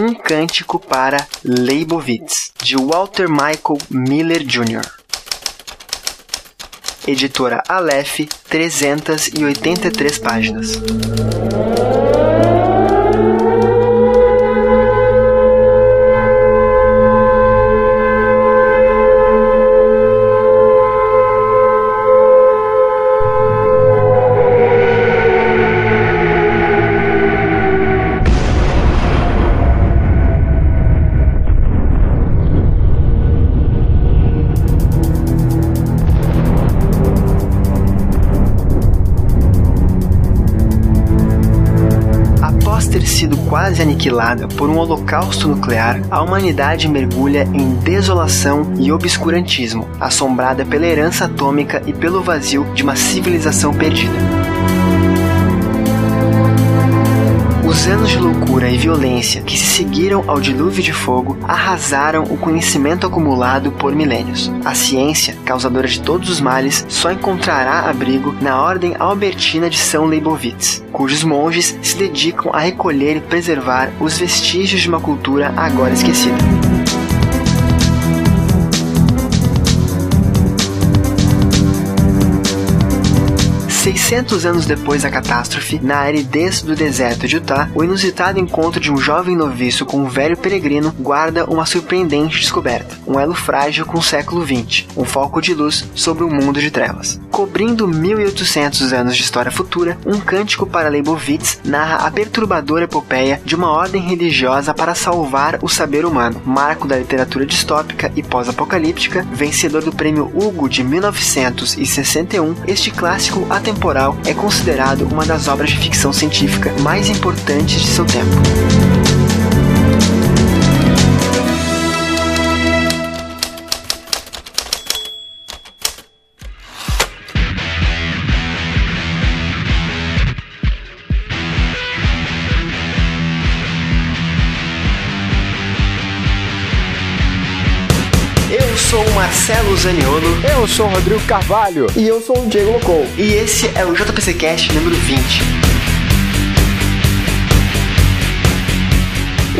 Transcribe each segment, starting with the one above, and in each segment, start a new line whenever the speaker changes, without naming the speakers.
Um Cântico para Leibovitz, de Walter Michael Miller Jr. Editora Aleph, 383 páginas. Quase aniquilada por um holocausto nuclear, a humanidade mergulha em desolação e obscurantismo, assombrada pela herança atômica e pelo vazio de uma civilização perdida. Os anos de loucura e violência que se seguiram ao dilúvio de fogo arrasaram o conhecimento acumulado por milênios. A ciência, causadora de todos os males, só encontrará abrigo na Ordem Albertina de São Leibovitz, cujos monges se dedicam a recolher e preservar os vestígios de uma cultura agora esquecida. 600 anos depois da catástrofe, na aridez do deserto de Utah, o inusitado encontro de um jovem noviço com um velho peregrino guarda uma surpreendente descoberta: um elo frágil com o século XX, um foco de luz sobre um mundo de trevas. Cobrindo 1800 anos de história futura, um cântico para Leibovitz narra a perturbadora epopeia de uma ordem religiosa para salvar o saber humano, marco da literatura distópica e pós-apocalíptica, vencedor do prêmio Hugo de 1961, este clássico atemporal Temporal é considerado uma das obras de ficção científica mais importantes de seu tempo. Sou o Marcelo Zaniolo.
Eu sou o Rodrigo Carvalho.
E eu sou o Diego Locou.
E esse é o JPC Cast número 20.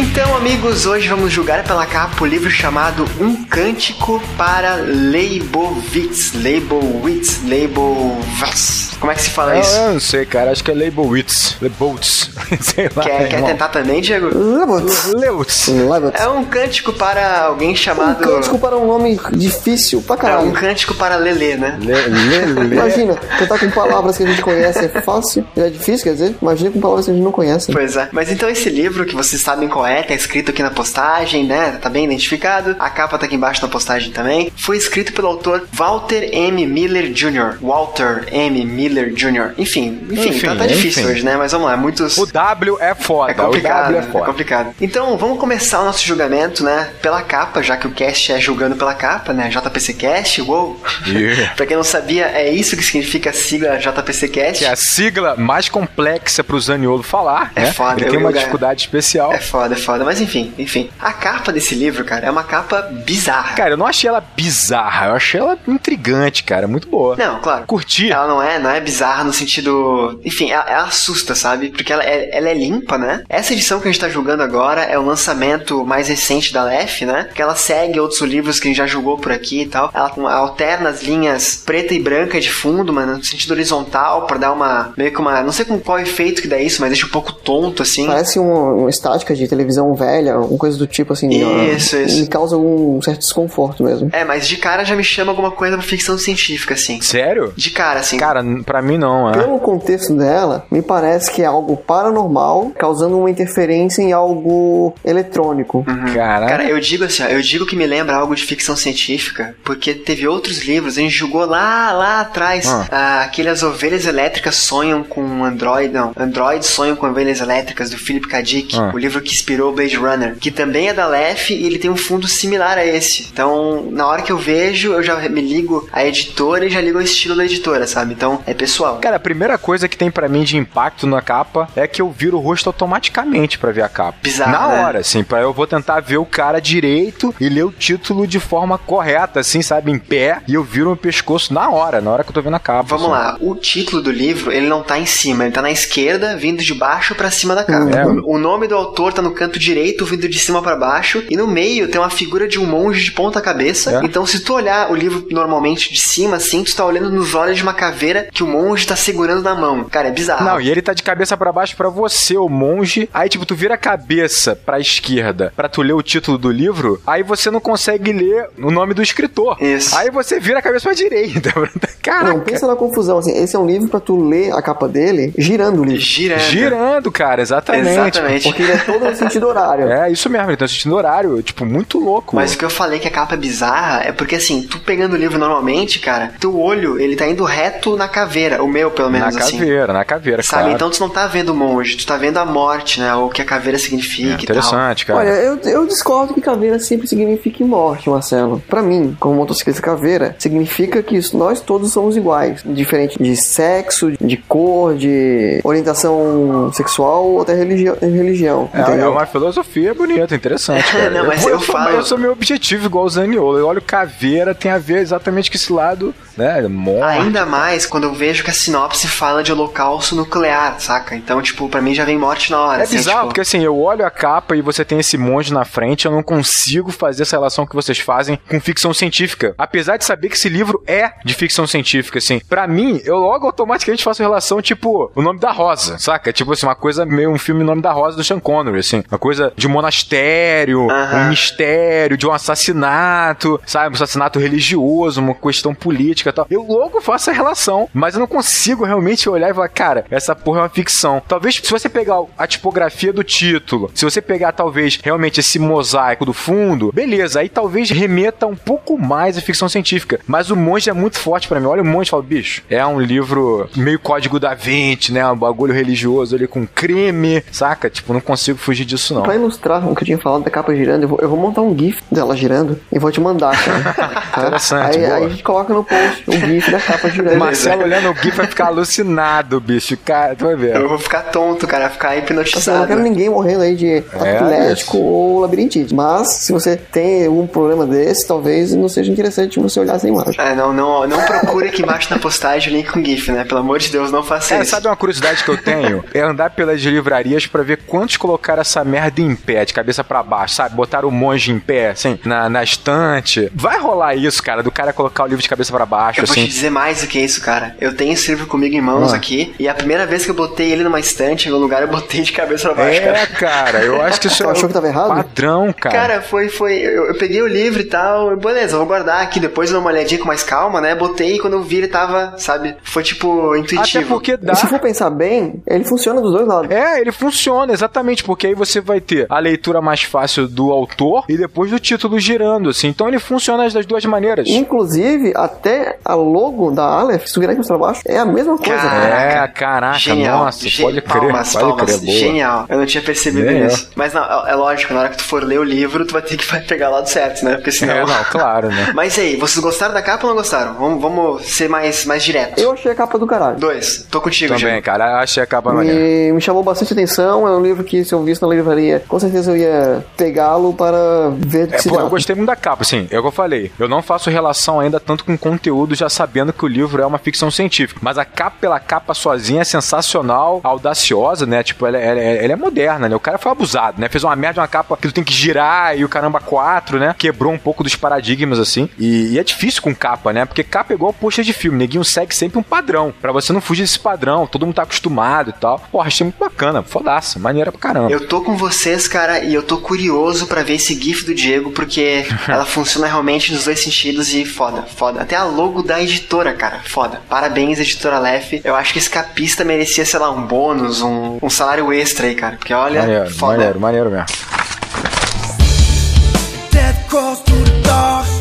Então, amigos, hoje vamos julgar pela capa o livro chamado Um Cântico para Leibovitz. Leibovitz, Leibovitz. Como é que se fala
eu,
isso?
Eu não sei, cara. Acho que é Leibovitz. Leibovitz. sei lá.
Quer, quer tentar também, Diego?
Leibovitz.
Leibovitz.
É um cântico para alguém chamado...
Um cântico para um nome difícil pra caralho.
É um cântico para Lelê, né?
Lelê.
Imagina, tentar com palavras que a gente conhece é fácil. É difícil, quer dizer? Imagina com palavras que a gente não conhece.
Pois é. Mas então esse livro, que vocês sabem qual é, tá escrito aqui na postagem, né? Tá bem identificado. A capa tá aqui embaixo na postagem também. Foi escrito pelo autor Walter M. Miller Jr. Walter M. Miller Jr. Enfim, enfim,
Enfim,
tá, tá difícil
enfim.
hoje, né? Mas vamos lá, muitos.
O W é foda.
É complicado,
o W é
é
foda.
complicado. Então, vamos começar o nosso julgamento, né? Pela capa, já que o cast é julgando pela capa, né? JPC Cast, uou!
Yeah.
pra quem não sabia, é isso que significa a sigla JPC Cast.
Que é a sigla mais complexa pro Zaniolo falar,
É
né?
foda,
Ele tem uma
eu-
dificuldade especial.
É foda, é foda. Mas enfim, enfim. A capa desse livro, cara, é uma capa bizarra.
Cara, eu não achei ela bizarra, eu achei ela intrigante, cara. Muito boa.
Não, claro.
Curti.
Ela não é, não é bizarra no sentido. Enfim, ela, ela assusta, sabe? Porque ela é, ela é limpa, né? Essa edição que a gente tá julgando agora é o lançamento mais recente da Lef, né? Que ela segue outros livros que a gente já julgou por aqui e tal. Ela com- alterna as linhas preta e branca de fundo, mano, no sentido horizontal, pra dar uma. meio que uma. Não sei com qual efeito que dá isso, mas deixa um pouco tonto, assim.
Parece um- uma estática de televisão velha, uma coisa do tipo assim.
Isso,
ó,
isso.
Me causa algum certo desconforto mesmo.
É, mas de cara já me chama alguma coisa pra ficção científica, assim.
Sério?
De cara, assim.
Cara, pra mim não, é.
Pelo contexto dela, me parece que é algo paranormal, causando uma interferência em algo eletrônico.
Caraca.
Cara, eu digo assim, ó, eu digo que me lembra algo de ficção científica, porque teve outros livros, a gente julgou lá, lá atrás,
Ah.
ah, aquelas ovelhas elétricas sonham com um Android, não, Android sonham com ovelhas elétricas do Philip K. Dick,
Ah.
o livro que inspirou Blade Runner, que também é da Lef e ele tem um fundo similar a esse. Então, na hora que eu vejo, eu já me ligo à editora e já ligo ao estilo da editora, sabe? Então, é pessoal.
Cara, a primeira coisa que tem pra mim de impacto na capa é que eu viro o rosto automaticamente pra ver a capa.
Bizarro,
Na
né?
hora, assim, pra eu vou tentar ver o cara direito e ler o título de forma correta, assim, sabe, em pé, e eu viro o pescoço na hora, na hora que eu tô vendo a capa.
Vamos
assim.
lá, o título do livro, ele não tá em cima, ele tá na esquerda, vindo de baixo pra cima da capa.
É.
O, o nome do autor tá no canto direito, vindo de cima para baixo, e no meio tem uma figura de um monge de ponta cabeça.
É.
Então, se tu olhar o livro normalmente de cima, assim, tu tá olhando nos olhos de uma caveira que o monge tá segurando na mão. Cara, é bizarro.
Não, e ele tá de cabeça pra baixo pra você, o monge. Aí, tipo, tu vira a cabeça pra esquerda pra tu ler o título do livro, aí você não consegue ler o nome do escritor.
Isso.
Aí você vira a cabeça pra direita. Caraca.
Não, pensa na confusão, assim, esse é um livro pra tu ler a capa dele girando o livro.
Girando.
Girando, cara, exatamente.
Exatamente.
Porque ele é todo no sentido horário.
É, isso mesmo, ele tá assistindo horário, tipo, muito louco.
Mas o que eu falei que a capa é bizarra é porque assim, tu pegando o livro normalmente, cara, teu olho, ele tá indo reto na caveira, o meu pelo
na
menos assim.
caveira, na caveira,
Sabe?
claro.
Então tu não tá vendo o monge, tu tá vendo a morte, né? O que a caveira significa
É,
e tal.
interessante, cara.
Olha, eu, eu discordo que caveira sempre signifique morte, Marcelo. Pra mim, como motociclista caveira, significa que isso- nós todos somos iguais. Diferente de sexo, de cor, de orientação sexual ou até religi religião.
É, é
entendeu?
Uma filosofia bonita, interessante, cara.
Não, mas
vou-
eu
sou-
falo-
Eu sou meu objetivo igual o Zaniolo. Eu olho caveira, tem a ver exatamente com esse lado, né? Morte.
Ainda mais quando eu vejo que a sinopse fala de holocausto nuclear, saca? Então, tipo, pra mim já vem morte na hora.
É
assim,
bizarro,
tipo,
porque assim, eu olho a capa e você tem esse monge na frente, eu não consigo fazer essa relação que vocês fazem com ficção científica. Apesar de saber que esse livro é de ficção científica, assim. Pra mim, eu logo automaticamente faço relação, tipo, o nome da Rosa, saca? Tipo assim, uma coisa meio um filme Nome da Rosa do Sean Connery, assim. Uma coisa de um monastério,
Aham.
um mistério, de um assassinato, sabe? Um assassinato religioso, uma questão política e tal. Eu logo faço a relação, mas eu não consigo realmente olhar e falar, cara, essa porra é uma ficção. Talvez se você pegar a tipografia do título, se você pegar talvez realmente esse mosaico do fundo, beleza, aí talvez remeta um pouco mais à ficção científica. Mas o monge é muito forte pra mim. Olha o monge e fala, bicho, é um livro meio código da Vinci, né? Um bagulho religioso ali com crime, saca? Tipo, não consigo fugir disso não.
Pra ilustrar o que eu tinha falado da capa girando, eu vou, eu vou montar um GIF dela girando e vou te mandar, cara. Tá?
Interessante,
aí, aí a gente coloca no post o GIF da capa girando.
Marcelo olhando o GIF vai ficar alucinado, bicho. Cara, tu vai ver.
Eu vou ficar tonto, cara, vai ficar
Assim, eu não
hipnotizado.
quero ninguém morrendo aí de atlético
isso.
ou labirintite. Mas, se você tem algum problema desse, talvez não seja interessante você olhar essa imagem.
É, não, não, não procure aqui embaixo na postagem o link com GIF, né? Pelo amor de Deus, não faça
Cara,
isso.
sabe uma curiosidade que eu tenho? É andar pelas livrarias pra ver quantos colocaram essa merda em pé, de cabeça pra baixo, sabe? Botaram o monge em pé, assim, na, na estante. Vai rolar isso, cara, do cara colocar o livro de cabeça pra baixo,
Eu vou te
assim.
dizer mais do que isso, cara. Eu tenho esse livro comigo em mãos
Ah.
aqui, e a primeira vez que eu botei ele numa estante, em algum lugar, eu botei de cabeça pra baixo,
É,
cara.
cara, eu acho que isso é
achou que tava errado?
padrão, cara.
Cara, foi, foi. Eu, eu peguei o livro e tal, beleza, eu vou guardar aqui, depois eu dou uma olhadinha com mais calma, né? Botei e quando eu vi ele tava, sabe? Foi tipo
Até
intuitivo.
porque dá.
E se for pensar bem, ele funciona dos dois lados.
É, ele funciona, exatamente, porque aí você vai ter a leitura mais fácil do autor e depois do título girando, assim. Então ele funciona das duas maneiras.
Inclusive, até a logo da Aleph, se tu virar aqui pra baixo, é a mesma coisa.
Cara,
cara.
É, caraca,
Genial.
nossa,
Ge-
pode crer,
palmas,
pode
palmas.
crer, boa.
Genial. Eu não tinha percebido
eu.
isso. Mas não, é é lógico, na hora que tu for ler o livro, tu vai ter que pegar o lado certo, né? Porque senão.
É, não, claro, né?
Mas aí, vocês gostaram da capa ou não gostaram? Vamos, vamos ser mais, mais direto.
Eu achei a capa do caralho.
Dois. Tô contigo,
Também,
Diego.
cara, achei a capa maneira.
Me, me chamou bastante atenção. É um livro que, se eu visse na livraria, com certeza eu ia pegá-lo para ver
É,
se
pô, eu
trata.
gostei muito da capa, assim, é o que eu falei. Eu não faço relação ainda tanto com conteúdo, já sabendo que o livro é uma ficção científica. Mas a capa pela capa sozinha é sensacional, audaciosa, né? Tipo, ela, ela- ela é moderna, né? O cara foi abusado, né? Fez uma merda, uma capa que tu tem que girar e o caramba quatro, né? Quebrou um pouco dos paradigmas, assim. E, e é difícil com capa, né? Porque capa é igual poxa de filme. Neguinho segue sempre um padrão. Pra você não fugir desse padrão. Todo mundo tá acostumado e tal. Porra, achei muito bacana. Fodaça. Maneira pra caramba.
Eu tô com vocês, cara, e eu tô curioso pra ver esse GIF do Diego, porque ela funciona realmente nos dois sentidos e foda, foda. Até a logo da editora, cara, foda. Parabéns, editora Lef. Eu acho que esse capista merecia, sei lá, um bônus, um, um salário extra aí, cara. Porque olha,
Maneiro,
foda.
maneiro, maneiro mesmo.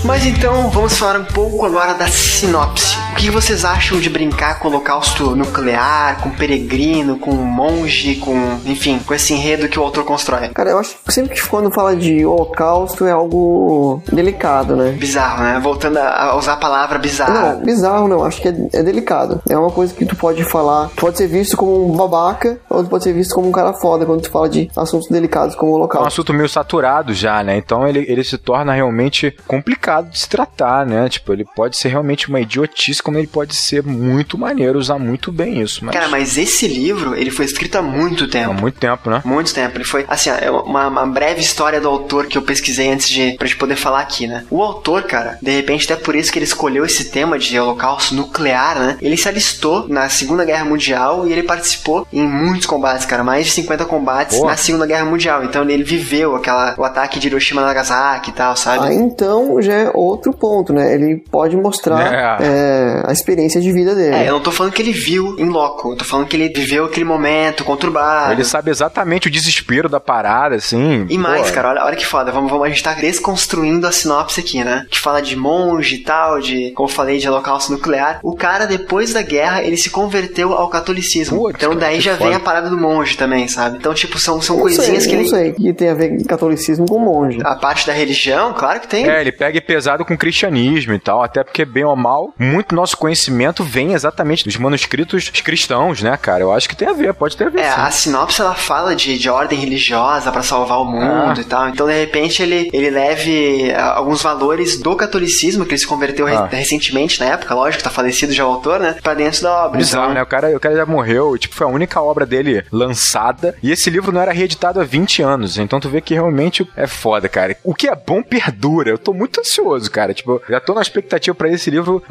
Mas então, vamos falar um pouco agora da sinopse. O que vocês acham de brincar com o holocausto nuclear, com peregrino, com monge, com, enfim, com esse enredo que o autor constrói?
Cara, eu acho que sempre que quando fala de holocausto é algo delicado, né?
Bizarro, né? Voltando a usar a palavra bizarro.
Não, bizarro não, acho que é, é delicado. É uma coisa que tu pode falar, pode ser visto como um babaca, ou tu pode ser visto como um cara foda quando tu fala de assuntos delicados como o
É um
holocausto.
assunto meio saturado já, né? Então ele, ele se torna realmente complicado de se tratar, né? Tipo, ele pode ser realmente uma idiotice como ele pode ser muito maneiro, usar muito bem isso. Mas...
Cara, mas esse livro, ele foi escrito há muito tempo.
Há muito tempo, né?
Muito tempo. Ele foi, assim, é uma, uma breve história do autor que eu pesquisei antes de pra gente poder falar aqui, né? O autor, cara, de repente, até por isso que ele escolheu esse tema de holocausto nuclear, né? Ele se alistou na Segunda Guerra Mundial e ele participou em muitos combates, cara. Mais de 50 combates
Pô.
na Segunda Guerra Mundial. Então ele viveu aquela, o ataque de Hiroshima e Nagasaki e tal, sabe?
Ah, então já é outro ponto, né? Ele pode mostrar é, a experiência de vida dele.
É, eu não tô falando que ele viu em loco, eu tô falando que ele viveu aquele momento conturbado.
Ele sabe exatamente o desespero da parada, assim.
E mais,
Pô,
cara, olha, olha que foda. Vamos, vamos, a gente tá desconstruindo a sinopse aqui, né? Que fala de monge e tal, de, como eu falei, de holocausto nuclear. O cara, depois da guerra, ele se converteu ao catolicismo.
Putz,
então daí já vem
foda.
a parada do monge também, sabe? Então, tipo, são, são
não
coisinhas
sei,
que
não
ele.
sei que tem a ver catolicismo com monge.
A parte da religião, claro que tem.
É, ele pega pesado com o cristianismo e tal, até porque, bem ou mal, muito nosso conhecimento vem exatamente dos manuscritos cristãos, né, cara? Eu acho que tem a ver, pode ter a ver.
É,
sim.
a sinopse ela fala de, de ordem religiosa pra salvar o mundo
Ah.
e tal. Então, de repente, ele, ele leve ah, alguns valores do catolicismo, que ele se converteu re-
Ah.
recentemente, na época, lógico, tá falecido já o autor, né? Pra dentro da obra.
Bizarro,
Então,
né? O cara, o cara já morreu, e, tipo, foi a única obra dele lançada. E esse livro não era reeditado há 20 anos. Então tu vê que realmente é foda, cara. O que é bom perdura. Eu tô muito ansioso, cara. Tipo, já tô na expectativa pra esse livro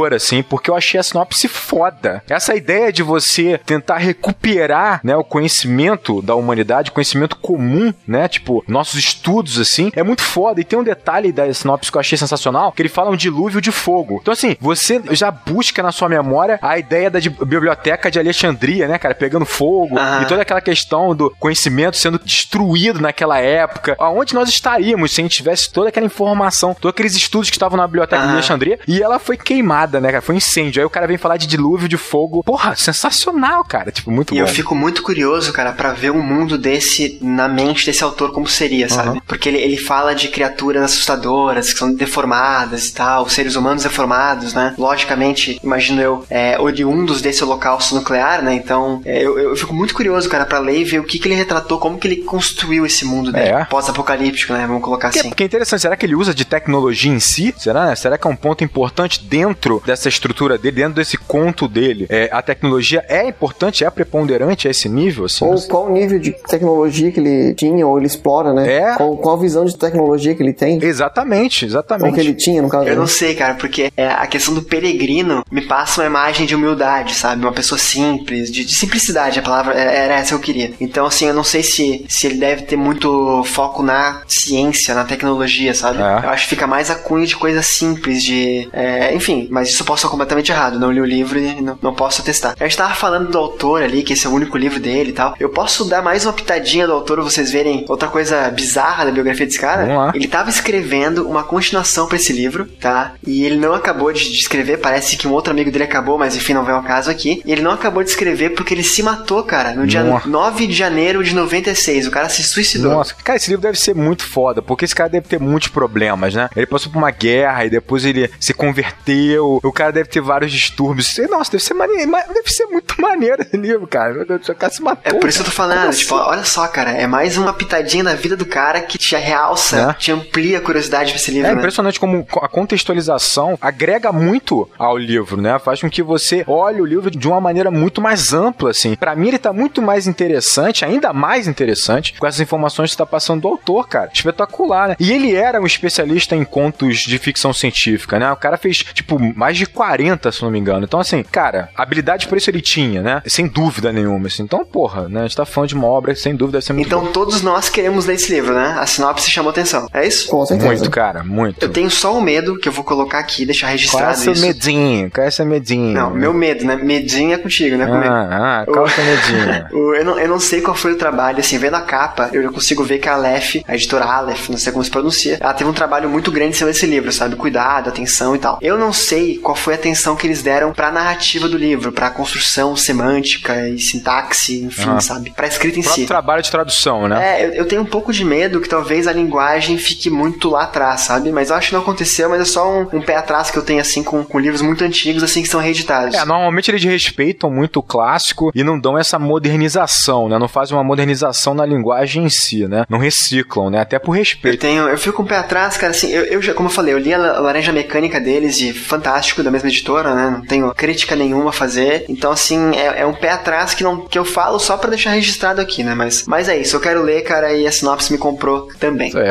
assustadora, assim, porque eu achei a sinopse foda. Essa ideia de você tentar recuperar, né, o conhecimento da humanidade, conhecimento comum, né? Tipo, nossos estudos, assim, é muito foda. E tem um detalhe da sinopse que eu achei sensacional, que ele fala um dilúvio de fogo. Então, assim, você já busca na sua memória a ideia da de- biblioteca de Alexandria, né, cara? Pegando fogo
Aham.
e toda aquela questão do conhecimento sendo destruído naquela época. Aonde nós estaríamos se a gente tivesse toda aquela informação, todos aqueles estudos que estavam na biblioteca de
Aham.
Alexandria e ela foi queimada, né, cara? Foi um incêndio. Aí o cara vem falar de dilúvio de fogo. Porra, sensacional, cara. Tipo, muito
E
bom.
eu fico muito curioso, cara, pra ver um mundo desse na mente desse autor como seria, sabe? Porque ele, ele fala de criaturas assustadoras, que são deformadas e tal, seres humanos deformados, né? Logicamente, imagino eu, é, oriundos desse holocausto nuclear, né? Então, é, eu, eu fico muito curioso, cara, pra ler e ver o que, que ele retratou, como que ele construiu esse mundo dele.
É.
Pós-apocalíptico, né? Vamos colocar assim.
porque é interessante, será que ele usa de tecnologia em si? Será, né? Será que é um ponto importante dentro dessa estrutura dele, dentro desse conto dele? É, a tecnologia é importante, é preponderante a esse nível, assim?
Ou qual nível de tecnologia que ele tinha, ou ele explora, né?
É.
Qual, qual visão de tecnologia que ele tem?
Exatamente,
Ou
exatamente.
que ele tinha, no caso.
Eu
né?
não sei, cara, porque é, a questão do peregrino me passa uma imagem de humildade, sabe? Uma pessoa simples, de, de simplicidade, a palavra é- era essa que eu queria. Então, assim, eu não sei se, se ele deve ter muito foco na ciência, na tecnologia, sabe?
É.
Eu acho que fica mais a cunho de coisa simples, de. é, enfim, mas isso posso estar completamente errado. Não li o livro e não, não posso atestar. A gente tava falando do autor ali, que esse é o único livro dele e tal. Eu posso dar mais uma pitadinha do autor pra vocês verem outra coisa bizarra da biografia desse cara?
Vamos lá.
Ele tava escrevendo uma continuação pra esse livro, tá? E ele não acabou de de escrever, parece que um outro amigo dele acabou, mas enfim, não vem ao caso aqui. E ele não acabou de escrever porque ele se matou, cara, no dia
Nossa.
9 de janeiro de 96. O cara se suicidou.
Nossa, cara, esse livro deve ser muito foda, porque esse cara deve ter muitos problemas, né? Ele passou por uma guerra e depois ele se converteu. O cara deve ter vários distúrbios. Sei, Nossa, deve ser maneiro, deve ser muito maneiro esse livro, cara. Meu Deus, o cara se matou.
É por isso que eu tô falando,
Como
tipo,
assim?
olha só, cara, é mais uma pitadinha da vida do cara que te realça,
Né?
te amplia a curiosidade pra esse livro,
É
né?
impressionante como a contextualização agrega muito ao livro, né? Faz com que você olhe o livro de uma maneira muito mais ampla, assim. Pra mim, ele tá muito mais interessante, ainda mais interessante, com essas informações que tá passando do autor, cara. Espetacular, né? E ele era um especialista em contos de ficção científica, né? O cara fez, tipo, mais de 40, se não me engano. Então, assim, cara, habilidade por isso ele tinha, né? Sem dúvida nenhuma, assim. Então, porra, né? A gente tá falando de uma obra que, sem dúvida, deve ser muito
Então todos nós queremos ler esse livro, né? A sinopse chamou atenção. É isso?
Com certeza.
Muito, cara, muito.
Eu tenho só um medo que eu vou colocar aqui, deixar
Qual é
registrado
seu
isso.
medinho? Qual é seu medinho?
Não, meu medo, né? Medinho é contigo, né? Comigo.
Ah, ah, qual é o seu medinho?
O- Eu não, eu não sei qual foi o trabalho, assim, vendo a capa, eu já consigo ver que a Aleph, a editora Aleph, não sei como se pronuncia, ela teve um trabalho muito grande em cima desse livro, sabe? Cuidado, atenção e tal. Eu não sei qual foi a atenção que eles deram pra narrativa do livro, pra construção semântica e sintaxe, enfim,
Ah.
sabe? Pra escrita em si.
trabalho de tradução, né?
É, eu, eu tenho um pouco de medo que talvez a linguagem fique muito lá atrás, sabe? Mas eu acho que não aconteceu, mas é só um, um pé atrás que eu tenho, assim, com, com livros muito antigos, assim, que são reeditados.
É, normalmente eles respeitam muito o clássico e não dão essa modernização, né? Não fazem uma modernização na linguagem em si, né? Não reciclam, né? Até por
Eu
respeito.
tenho, eu fico com o pé atrás, cara, assim, eu, eu já, como eu falei, eu li a La- Laranja Mecânica deles e fantástico fantástico, da mesma editora, né? Não tenho crítica nenhuma a fazer. Então, assim, é, é um pé atrás que, não, que eu falo só pra deixar registrado aqui, né? Mas, mas é isso, eu quero ler, cara, e a sinopse me comprou também.
É.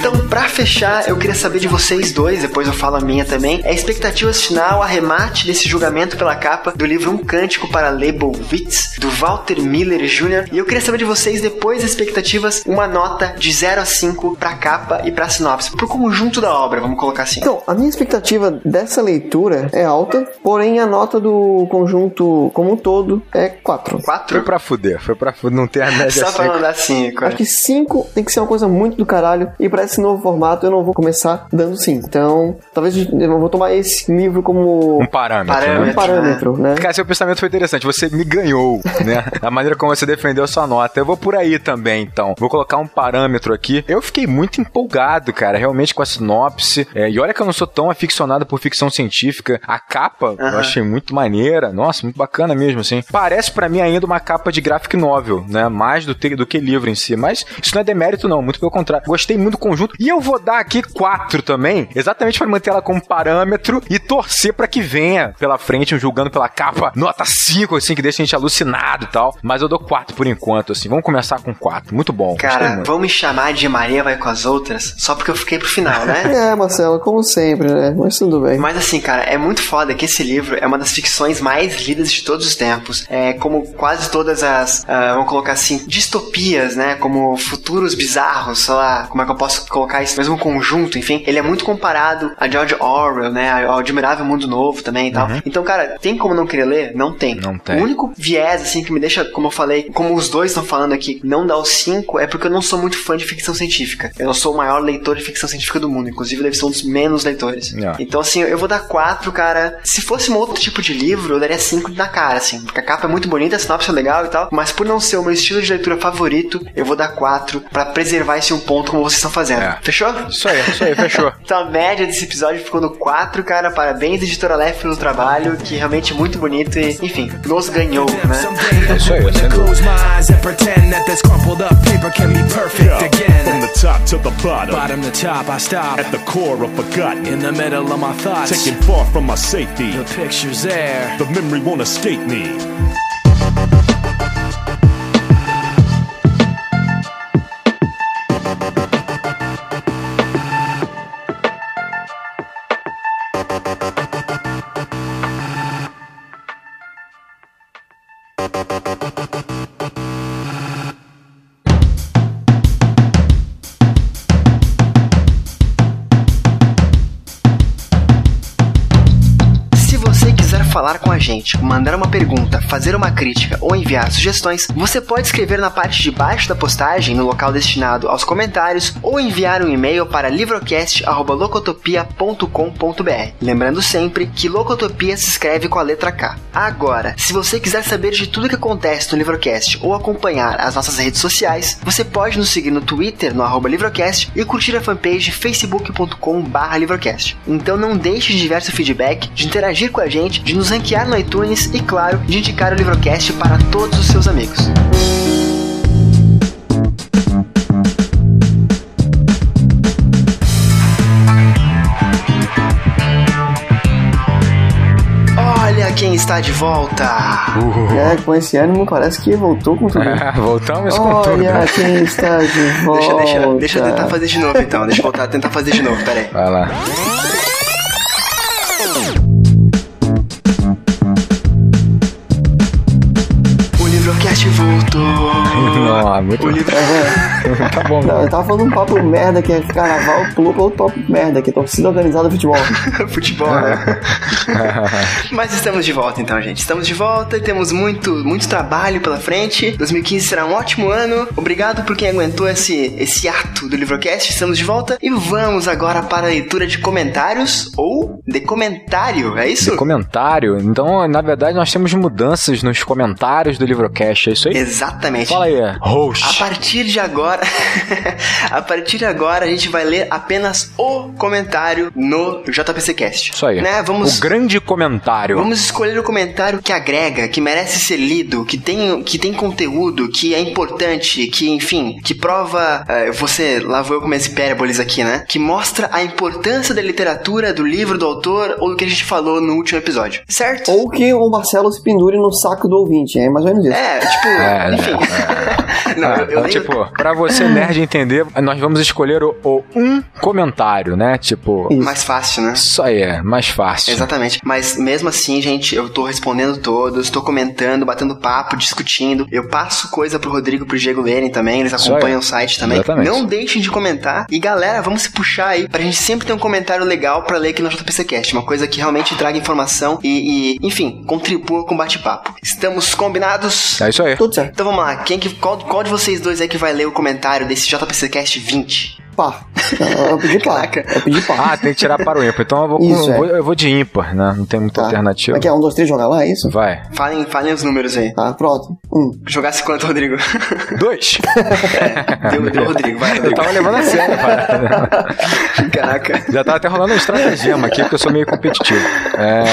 Então, pra fechar, eu queria saber de vocês dois, depois eu falo a minha também, é expectativas final, arremate desse julgamento pela capa do livro Um Cântico para Leibowitz, do Walter Miller Jr. E eu queria saber de vocês, depois das expectativas, uma nota de 0 a 5 pra capa e pra sinopse, pro conjunto da obra, vamos colocar assim.
Então, a minha expectativa dessa leitura é alta, porém a nota do conjunto como um todo é 4.
Foi
4?
pra fuder, foi pra fuder, não tem a média
Só pra
assim.
não dar 5.
Acho que 5 tem que ser uma coisa muito do caralho. E pra esse novo formato eu não vou começar dando 5. Então, talvez eu vou tomar esse livro como
Um parâmetro.
Parâmetro.
né?
um parâmetro, né?
Cara, seu pensamento foi interessante. Você me ganhou, né? A maneira como você defendeu a sua nota. Eu vou por aí também, então. Vou colocar um parâmetro aqui. Eu fiquei muito empolgado, cara, realmente com a sinopse. É, e olha que eu não sou tão aficionado por ficção científica. A capa eu achei muito maneira. Nossa, muito bacana mesmo, assim. Parece pra mim ainda uma capa de graphic novel, né? Mais do, te- do que livro em si. Mas isso não é demérito, não. Muito pelo contrário. Gostei muito do conjunto. E eu vou dar aqui quatro também, exatamente pra manter ela como parâmetro e torcer pra que venha pela frente, um julgando pela capa, nota 5, assim, que deixa a gente alucinado e tal. Mas eu dou quatro por enquanto, assim. Vamos começar com quatro. Muito bom.
Cara,
muito.
vão me chamar de Maria vai com as outras, só porque eu fiquei pro final, né?
É, Marcelo, como sempre, né? Mas tudo bem.
Mas assim, cara, é muito foda que esse livro é uma das ficções mais lidas de todos os tempos. É como quase todas as, ah, vamos colocar assim, distopias, né? Como futuros bizarros, sei lá, como é que eu posso colocar isso? Mesmo conjunto, enfim. Ele é muito comparado a George Orwell, né? Ao Admirável Mundo Novo também e tal. Então, cara, tem como não querer ler? Não tem.
Não tem.
O único viés, assim, que me deixa, como eu falei, como os dois estão falando aqui, não dar os cinco, é porque eu não sou muito fã de ficção científica. Eu não sou o maior leitor de ficção científica do mundo. Inclusive, deve ser um dos menos leitores.
Yeah.
Então, assim, eu vou dar quatro, cara. Se fosse um outro tipo de livro, eu daria cinco na cara, assim. Porque a capa é muito bonita, a sinopse é legal e tal. Mas por não ser o meu estilo de leitura favorito, eu vou dar quatro pra preservar esse um ponto como vocês estão fazendo.
É.
Fechou?
Isso aí, isso aí, fechou.
Então a média desse episódio ficou no 4, cara. Parabéns, editora Lef, pelo trabalho, que realmente é muito bonito e, enfim, nos ganhou, né?
É isso aí, sem dúvida.
close my eyes and pretend that this crumpled up paper can be perfect
From
again.
the top to the bottom,
Bottom to top, I stop
at the core of forgotten,
in the middle of my thoughts.
taken far from my safety.
The picture's there.
The memory won't escape me.
Falar com a gente, mandar uma pergunta, fazer uma crítica ou enviar sugestões, você pode escrever na parte de baixo da postagem, no local destinado aos comentários, ou enviar um e-mail para livrocast.locotopia.com.br. Lembrando sempre que Locotopia se escreve com a letra K. Agora, se você quiser saber de tudo que acontece no Livrocast ou acompanhar as nossas redes sociais, você pode nos seguir no Twitter, no arroba Livrocast, e curtir a fanpage facebook.com.br Livrocast. Então não deixe de seu feedback, de interagir com a gente, de nos ranquear no iTunes e, claro, de indicar o Livrocast para todos os seus amigos. Olha quem está de volta!
É, com esse ânimo parece que voltou com tudo.
Voltamos com tudo.
Olha
né?
quem está de volta.
Deixa, deixa, deixa eu tentar fazer de novo então. Deixa eu voltar a tentar fazer de novo, peraí.
Vai lá. Não, muito
O livro...
Tá bom,
Não, eu tava falando um papo merda que é carnaval, pulou outro papo merda, que é torcida organizada de futebol.
Futebol, né? Mas estamos de volta então, gente. Estamos de volta e temos muito, muito trabalho pela frente. 2015 será um ótimo ano. Obrigado por quem aguentou esse, esse ato do Livrocast. Estamos de volta e vamos agora para a leitura de comentários ou de comentário, é isso?
Comentário. Então, na verdade, nós temos mudanças nos comentários do Livrocast, é isso aí?
Exatamente.
Fala aí.
A
Host.
partir de agora, a partir de agora a gente vai ler apenas o comentário no JPCcast.
Isso aí.
Né? Vamos
O grande comentário.
Vamos escolher o comentário que agrega, que merece ser lido, que tem, que tem conteúdo, que é importante, que, enfim, que prova. eh, você, lá vou eu com minhas hipérboles aqui, né? Que mostra a importância da literatura, do livro, do autor ou do que a gente falou no último episódio. Certo?
Ou que o Marcelo se pendure no saco do ouvinte, é mais ou menos isso.
É, tipo,
É, né?
enfim. Não, eu, eu
Ah,
leio-
tipo, pra você nerd entender, nós vamos escolher o, o um comentário, né? Tipo,
mais fácil, né?
isso aí é mais fácil.
Exatamente. Mas mesmo assim, gente, eu tô respondendo todos, tô comentando, batendo papo, discutindo. Eu passo coisa pro Rodrigo e pro Diego lerem também, eles acompanham o site também.
Exatamente.
Não deixem de comentar. E galera, vamos se puxar aí pra gente sempre ter um comentário legal pra ler aqui no JPCcast. Uma coisa que realmente traga informação e, e, enfim, contribua com o bate-papo. Estamos combinados?
É isso aí.
Tudo certo.
Então vamos lá, quem que, qual, qual de vocês dois é que vai ler o comentário desse JPCcast 20?
Pá. Eu pedi pá.
Caraca.
Eu pedi pá.
Ah, tem que tirar para o ímpar. Então eu vou, com-
Isso, é.
vou- eu vou de ímpar, né? Não tem muita
Tá.
alternativa.
Como é que é? Um, dois, três, jogar lá, é isso?
Vai.
Falem, falem os números aí.
Tá, pronto. Um.
Jogasse quanto, Rodrigo?
Dois.
deu, deu, Rodrigo, vai,
Eu
Rodrigo.
tava levando a sério, cara.
Caraca.
Já tava até rolando um estratagema aqui, porque eu sou meio competitivo. É...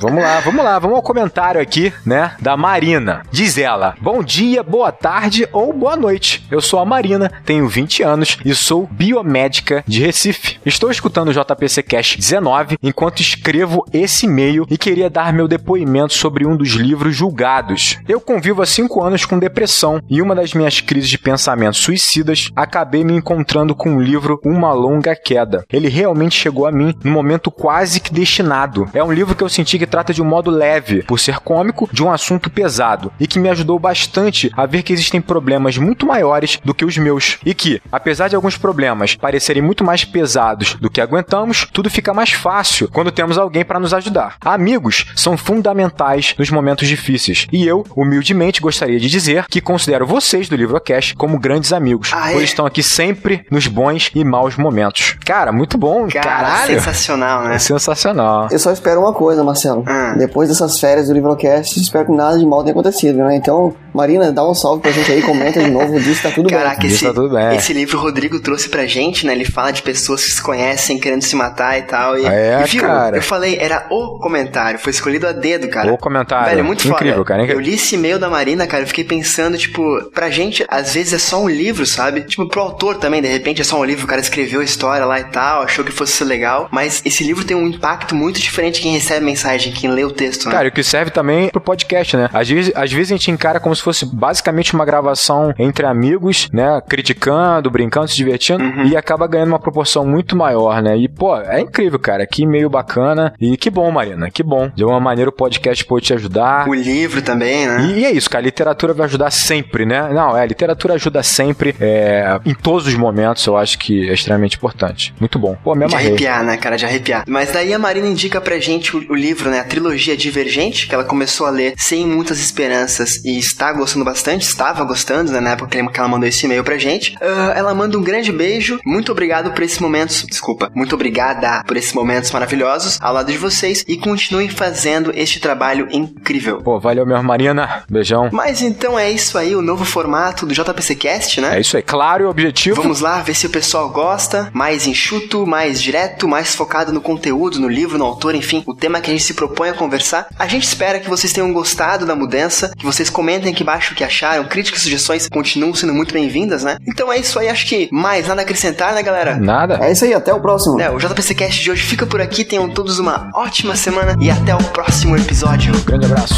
Vamos lá, vamos lá, vamos ao comentário aqui, né? Da Marina. Diz ela: Bom dia, boa tarde ou boa noite. Eu sou a Marina, tenho 20 anos e sou biomédica de Recife. Estou escutando o JPC Cash 19 enquanto escrevo esse e-mail e queria dar meu depoimento sobre um dos livros julgados. Eu convivo há 5 anos com depressão e uma das minhas crises de pensamentos suicidas acabei me encontrando com o livro Uma Longa Queda. Ele realmente chegou a mim num momento quase que destinado. É um livro que eu senti que trata de um modo leve, por ser cômico, de um assunto pesado e que me ajudou bastante a ver que existem problemas muito maiores do que os meus e que, apesar de alguns problemas parecerem muito mais pesados do que aguentamos, tudo fica mais fácil quando temos alguém para nos ajudar. Amigos são fundamentais nos momentos difíceis e eu, humildemente, gostaria de dizer que considero vocês do Livrocast como grandes amigos,
Ah, é?
pois estão aqui sempre nos bons e maus momentos. Cara, muito bom,
Cara,
caralho.
sensacional, né?
É sensacional.
Eu só espero uma coisa, Marcelo.
Ah.
Depois dessas férias do Livrocast, espero que nada de mal tenha acontecido, né? Então, Marina, dá um salve pra gente aí, comenta de novo, diz que tá tudo
Caraca,
bem.
Isso
esse,
tá tudo bem.
esse livro Rodrigo trouxe pra gente, né? Ele fala de pessoas que se conhecem, querendo se matar e tal. E,
É,
e viu?
cara.
Eu falei, era o comentário, foi escolhido a dedo, cara.
O comentário.
Velho, é muito
Incrível,
foda.
cara, incrível.
Eu li esse e-mail da Marina, cara, eu fiquei pensando, tipo, pra gente, às vezes é só um livro, sabe? Tipo, pro autor também, de repente é só um livro, o cara escreveu a história lá e tal, achou que fosse legal. Mas esse livro tem um impacto muito diferente de quem recebe a mensagem, quem lê o texto, né?
Cara, o que serve também pro podcast, né? Às vezes, às vezes a gente encara como se fosse basicamente uma gravação entre amigos, né? Criticando, brincando, se divertindo,
Uhum.
e acaba ganhando uma proporção muito maior, né? E, pô, é incrível, cara. Que meio bacana. E que bom, Marina, que bom. De alguma maneira o podcast pode te ajudar.
O livro também, né?
E, e é isso, cara. Literatura vai ajudar sempre, né? Não, é, literatura ajuda sempre, é, em todos os momentos, eu acho que é extremamente importante. Muito bom. Pô, me
De arrepiar, né, cara? De arrepiar. Mas daí a Marina indica pra gente o, o livro, né? A trilogia Divergente, que ela começou a ler sem muitas esperanças e está gostando bastante, estava gostando, né? Na época que ela mandou esse e-mail pra gente. Ah, ela manda um grande beijo. Muito obrigado por esses momentos. Desculpa. Muito obrigada por esses momentos maravilhosos ao lado de vocês e continuem fazendo este trabalho incrível.
Pô, valeu mesmo, Marina. Beijão.
Mas então é isso aí, o novo formato do JPCcast, né?
É isso aí. Claro e objetivo.
Vamos lá ver se o pessoal gosta. Mais enxuto, mais direto, mais focado no conteúdo, no livro, no autor, enfim, o tema que a gente se propõe a conversar. A gente espera que vocês tenham gostado da mudança, que vocês comentem aqui embaixo o que acharam. Críticas e sugestões continuam sendo muito bem-vindas, né? Então é isso aí, acho que mais nada a acrescentar, né, galera?
Nada.
É isso aí, até o próximo.
É, o JPCcast de hoje fica por aqui. Tenham todos uma ótima semana e até o próximo episódio.
Grande abraço.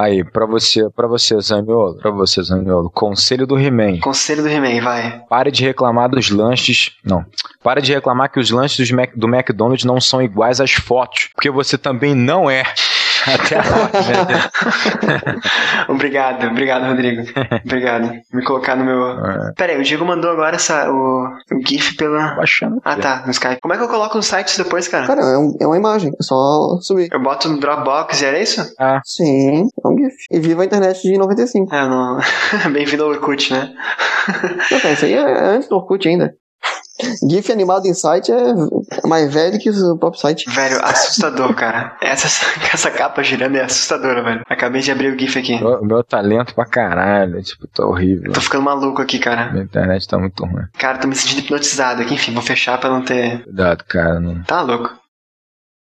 Aí, pra você, pra você, Zaniolo, pra você, Zaniolo, conselho do He-Man.
Conselho do He-Man, vai.
Pare de reclamar dos lanches. Não. Pare de reclamar que os lanches dos Mac- do McDonald's não são iguais às fotos. Porque você também não é. Até a próxima.
obrigado, obrigado, Rodrigo. Obrigado. Me colocar no meu.
É.
Pera aí, o Diego mandou agora essa, o, o GIF pela.
Baixando.
Ah tá, no Skype. Como é que eu coloco no site depois, cara?
Cara, é, um- é uma imagem, é só subir.
Eu boto no Dropbox e era isso?
Ah,
Sim, é um GIF. E viva a internet de 95.
É, não. Bem-vindo ao Orkut, né?
Não, cara, isso aí é antes do Orkut ainda. GIF animado em site é mais velho que o próprio site.
Velho, assustador, cara. Essa, essa capa girando é assustadora, velho. Acabei de abrir o GIF aqui.
O meu talento pra caralho, tipo, tá horrível.
Tô ficando maluco aqui, cara.
Minha internet tá muito ruim.
Cara, tô me sentindo hipnotizado aqui. Enfim, vou fechar pra não ter.
Cuidado, cara. Não...
Tá louco.